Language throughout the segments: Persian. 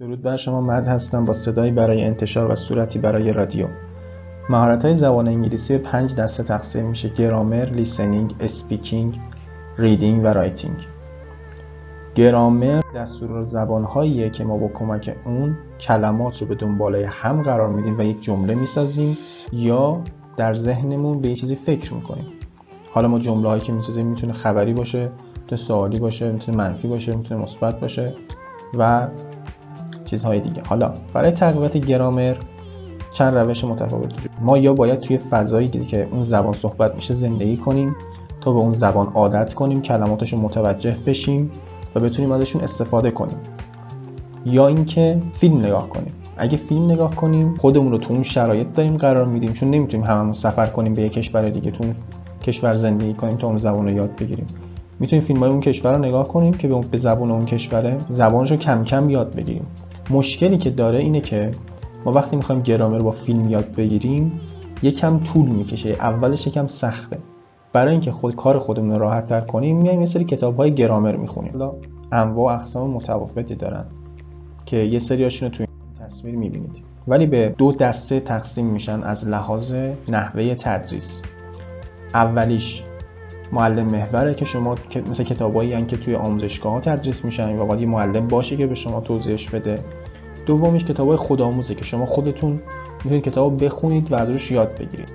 درود بر شما مرد هستم با صدایی برای انتشار و صورتی برای رادیو. مهارت های زبان انگلیسی به پنج دسته تقسیم میشه گرامر، listening، speaking، reading و writing. گرامر دستور زبان که ما با کمک اون کلمات رو به دنباله هم قرار میدیم و یک جمله می‌سازیم یا در ذهنمون به یه چیزی فکر می‌کنیم. حالا ما جمله هایی که می‌سازیم می‌تونه خبری باشه می‌تونه سوالی باشه می‌تونه منفی باشه می‌تونه مثبت باشه و چیزهای دیگه. حالا برای تقویت گرامر چند روش متفاوت وجود ما یا باید توی فضایی که اون زبان صحبت میشه زندگی کنیم تا به اون زبان عادت کنیم کلماتش رو متوجه بشیم و بتونیم ازشون استفاده کنیم. یا اینکه فیلم نگاه کنیم. اگه فیلم نگاه کنیم خودمون رو تو اون شرایط داریم قرار میدیم چون نمی‌تونیم هممون سفر کنیم به یه کشور دیگه تو کشور زندگی کنیم تا اون زبان رو یاد بگیریم. می‌تونیم فیلم های اون کشور رو نگاه کنیم که به زبان اون کشوره. زبانش رو کم کم یاد بگیریم. مشکلی که داره اینه که ما وقتی می‌خوایم گرامر با فیلم یاد بگیریم یکم طول می‌کشه اولش یکم سخته. برای اینکه خود کار خودمون رو راحت تر کنیم میایم یه سری کتاب های گرامر می‌خونیم. حالا انواع اقسام متفاوتی دارن که یه سریاشون رو توی تصویر می‌بینید. ولی به دو دسته تقسیم میشن از لحاظ نحوه تدریس. اولیش معلم محوره که شما مثل کتابایی که توی آموزشگاه تدریس میشن و باید یه معلم باشه که به شما توضیحش بده. دومیش کتابای خودآموزه که شما خودتون می‌تونید کتاب بخونید و از روش یاد بگیرید.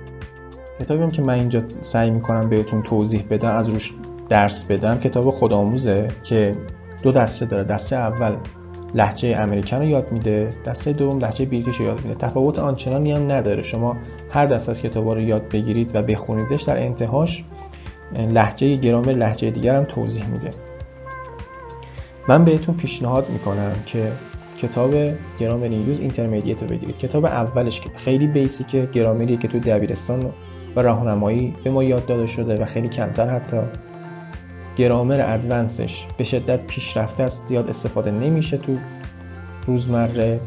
کتابی هم که من اینجا سعی می‌کنم بهتون توضیح بدم از روش درس بدم کتاب خودآموزه که دو دسته داره. دسته اول لحجه امریکن رو یاد میده دسته دوم لحجه بریتیش رو یاد میده. تفاوت آنچنانی هم نداره. شما هر دسته از کتاب رو یاد بگیرید و بخونیدش در انتهاش لهجه گرامر لهجه دیگر هم توضیح میده. من بهتون پیشنهاد می‌کنم که کتاب Grammar in Use Intermediate رو بگیرید. کتاب اولش که خیلی basic ه گرامریه که تو دبیرستان و راهنمایی به ما یاد داده شده و خیلی کمتر حتی. گرامر advanced ش به شدت پیشرفته است زیاد استفاده نمیشه تو روزمره.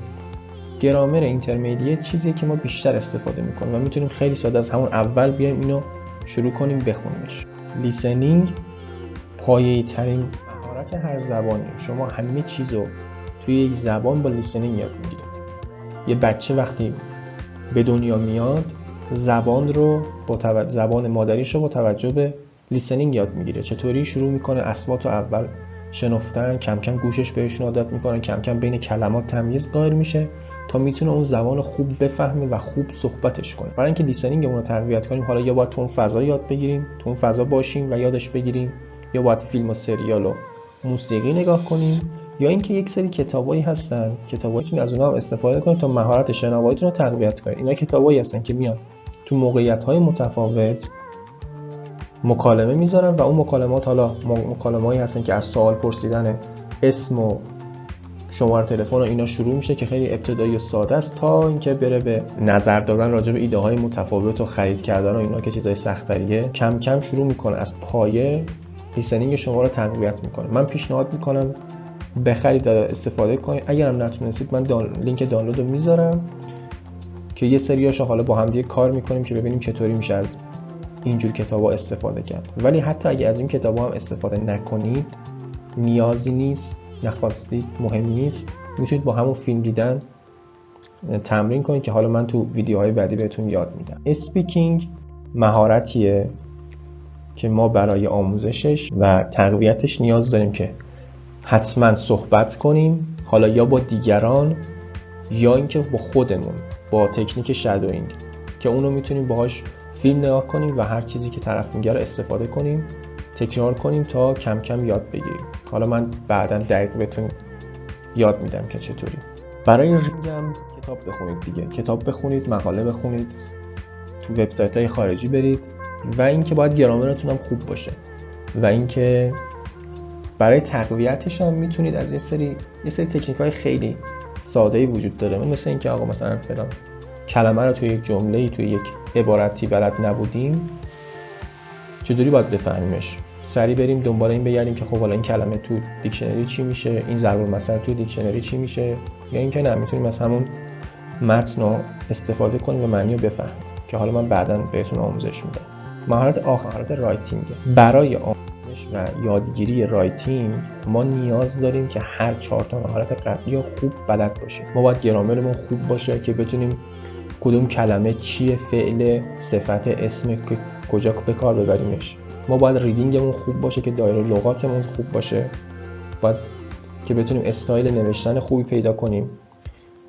گرامر intermediate چیزیه که ما بیشتر استفاده می‌کنیم و می‌تونیم خیلی ساده از همون اول بیایم اینو شروع کنیم بخونیمش. listening پایه ترین مهارت هر زبانی شما همه چیز رو توی یک زبان با listening یاد می‌گیرید. یه بچه وقتی به دنیا میاد زبان رو با زبان مادریش رو با توجه به listening یاد می‌گیره. چطوری؟ شروع می‌کنه اصوات و اول شنفتن کم کم گوشش بهشون عادت می‌کنه کم کم بین کلمات تمیز قائل میشه. تا می‌تونه اون زبان خوب بفهمه و خوب صحبتش کنه. برای اینکه لیسنینگمون رو تقویت کنیم حالا یا باید تو اون فضا یاد بگیریم تو اون فضا باشیم و یادش بگیریم یا باید فیلم و سریال و موسیقی نگاه کنیم یا اینکه یک سری کتابایی هستن کتابایی از اونها استفاده کنید تا مهارت شنواییتون رو تقویت کنید اینا کتابایی هستن که میان تو موقعیت های متفاوت مکالمه می‌ذارن و اون مکالمات حالا مکالمه هستن که از سوال پرسیدن اسم و شماره تلفن و اینا شروع میشه که خیلی ابتدایی و ساده است تا اینکه بره به نظر دادن راجع به ایده های متفاوت و خرید کردن و اینا که چیزای سختریه کم کم شروع می‌کنه از پایه لیسنینگ شما رو تقویت می‌کنه. من پیشنهاد می‌کنم بخرید استفاده کنید. اگر هم نتونستید من دان... لینک دانلود رو می‌ذارم که یه سریاشو حالا با هم دیگه کار می‌کنیم که ببینیم چطوری میشه از اینجور کتابا استفاده کرد. ولی حتی اگه از این کتابا هم استفاده نکنید نیازی نیست. نخواستید مهم نیست. می‌تونید با همون فیلم دیدن تمرین کنید که حالا من تو ویدیوهای بعدی بهتون یاد میدم. اسپیکینگ مهارتیه که ما برای آموزشش و تقویتش نیاز داریم که حتما صحبت کنیم. حالا یا با دیگران یا اینکه با خودمون با تکنیک شادوینگ که اونو می‌تونیم باهاش فیلم نگاه کنیم و هر چیزی که طرف میگه رو استفاده کنیم. تکرار کنیم تا کم کم یاد بگیریم. حالا من بعدا دقیق بهتون یاد میدم که چطوری. برای رینگم کتاب بخونید دیگه. کتاب بخونید مقاله بخونید تو وبسایت های خارجی برید و اینکه باید گرامرتون هم خوب باشه و اینکه برای تقویتش هم می‌تونید از یه سری یه سری تکنیک های خیلی ساده وجود داره. مثل اینکه آقا مثلا فلان کلمه رو توی یک جمله توی یک عبارتی بلد نبودیم. چطوری باید بفهمیمش؟ سری بریم دنبال این بگردیم که خب حالا این کلمه تو دیکشنری چی میشه؟ این ضرب المثل تو دیکشنری چی میشه؟ یا اینکه نه می‌تونیم از همون متن رو استفاده کنیم و معنی رو بفهمیم که حالا من بعدا بهتون آموزش میدم. مهارت آخر مهارت writing. برای آموزش و یادگیری writing ما نیاز داریم که هر چهار تا مهارت قبلی رو خوب بلد باشیم. ما باید گرامرمون خوب باشه که بتونیم کدوم کلمه چیه فعل صفت اسم کجا به کار ببریمش. ما باید reading مون خوب باشه که دایره لغاتمون خوب باشه. باید که بتونیم استایل نوشتن خوبی پیدا کنیم.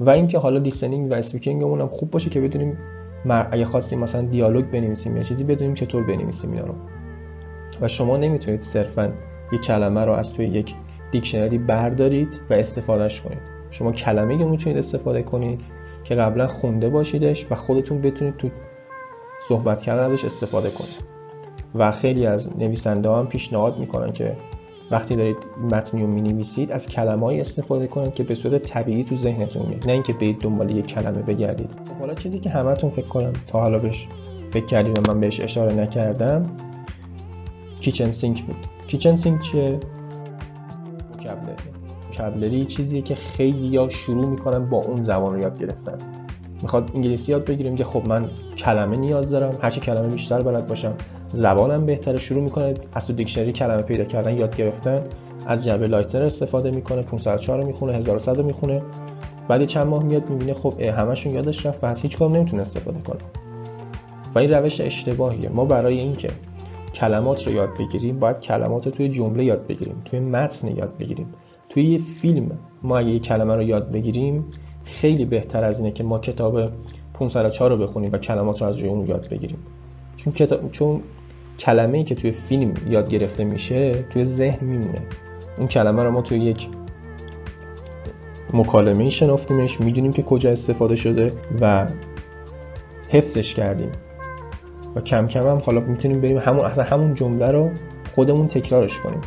و اینکه حالا listening و speaking مون هم خوب باشه که بتونیم اگه خواستیم مثلا دیالوگ بنویسیم یا چیزی بدونیم چطور بنویسیم اینا رو و شما نمی‌تونید صرفا یک کلمه رو از توی یک دیکشنری بردارید و استفادهش کنید. شما کلمه می‌تونید استفاده کنید که قبلا خونده باشیدش و خودتون بتونید تو صحبت کردن ازش استفاده کنید و خیلی از نویسنده هم پیشنهاد می‌کنن که وقتی دارید متنی رو می‌نویسید از کلمه‌ای استفاده کنید که به صورت طبیعی تو ذهنتون میاد. نه اینکه برید دنبال یک کلمه بگردید. خب حالا چیزی که همتون فکر کنم تا حالا بهش فکر کردید من بهش اشاره نکردم kitchen sink بود. kitchen sink چیه؟ vocabulary vocabulary چیزیه که خیلی یا شروع می‌کنن با اون زبان رو یاد گرفتن. می‌خواد انگلیسی یاد بگیریم که خب من کلمه نیاز دارم هرچی کلمه بیشتر بلد باشم زبانم بهتره. شروع می‌کنه از تو دیکشنری کلمه پیدا کردن یاد گرفتن. از جعبه لایتنر استفاده می‌کنه 504 رو می‌خونه 1100 رو می‌خونه. بعد چند ماه میاد می‌بینه خب همشون یادش رفت و از هیچ کدوم نمی‌تونه استفاده کنه. و این روش اشتباهیه. ما برای اینکه کلمات رو یاد بگیریم باید کلمات رو توی جمله یاد بگیریم توی متن یاد بگیریم. توی یه فیلم ما اگه یه کلمه رو یاد بگیریم خیلی بهتر از اینه که ما کتاب 504 رو بخونیم و کلمات رو از روی اون یاد بگیریم. چون کتاب چون کلمه‌ای که توی فیلم یاد گرفته میشه توی ذهن میمونه. اون کلمه رو ما توی یک مکالمه شنافتیمش می‌دونیم که کجا استفاده شده و حفظش کردیم. و کم کم هم حالا می‌تونیم بریم همون اصلا همون جمله رو خودمون تکرارش کنیم.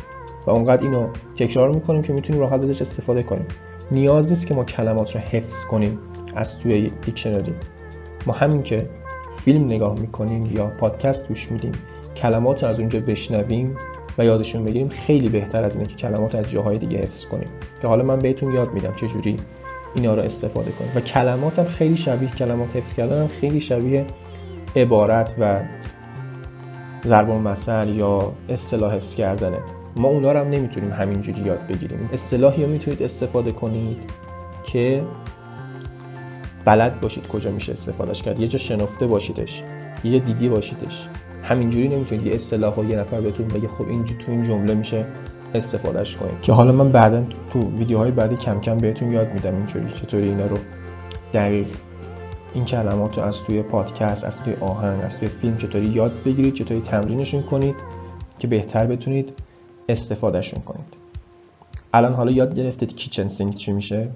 و اونقدر اینو تکرار می‌کنیم که می‌تونیم راحت ازش استفاده کنیم. نیاز نیست که ما کلمات رو حفظ کنیم از توی دیکشنری. ما همین که فیلم نگاه می‌کنیم یا پادکست گوش میدیم کلمات رو از اونجا بشنویم و یادشون بگیریم خیلی بهتر از اینه که کلمات از جاهای دیگه حفظ کنیم. که حالا من بهتون یاد میدم چه جوری اینا رو استفاده کنیم. و کلمات هم خیلی شبیه کلمات حفظ کردن خیلی شبیه عبارت و ضرب المثل یا اصطلاح حفظ کردنه. ما اونا رو هم نمی‌تونیم همینجوری یاد بگیریم. اصطلاحی رو می‌تونید استفاده کنید که بلد باشید کجا میشه استفادهش کرد. یه جا شنفته باشیدش یه دیدی باشیدش. همینجوری نمی‌تونید یه اصطلاح یه نفر بهتون بگه خب این تو این جمله میشه استفادهش کنید. که حالا من بعدا تو ویدیوهای بعدی کم کم بهتون یاد میدم اینجوری چطوری اینا رو دقیق این کلمات رو از توی پادکست از توی آهنگ از توی فیلم چطوری یاد بگیرید چطوری تمرینشون کنید که بهتر بتونید استفادهشون کنید. الان حالا یاد گرفتید کیچن سینک چی میشه؟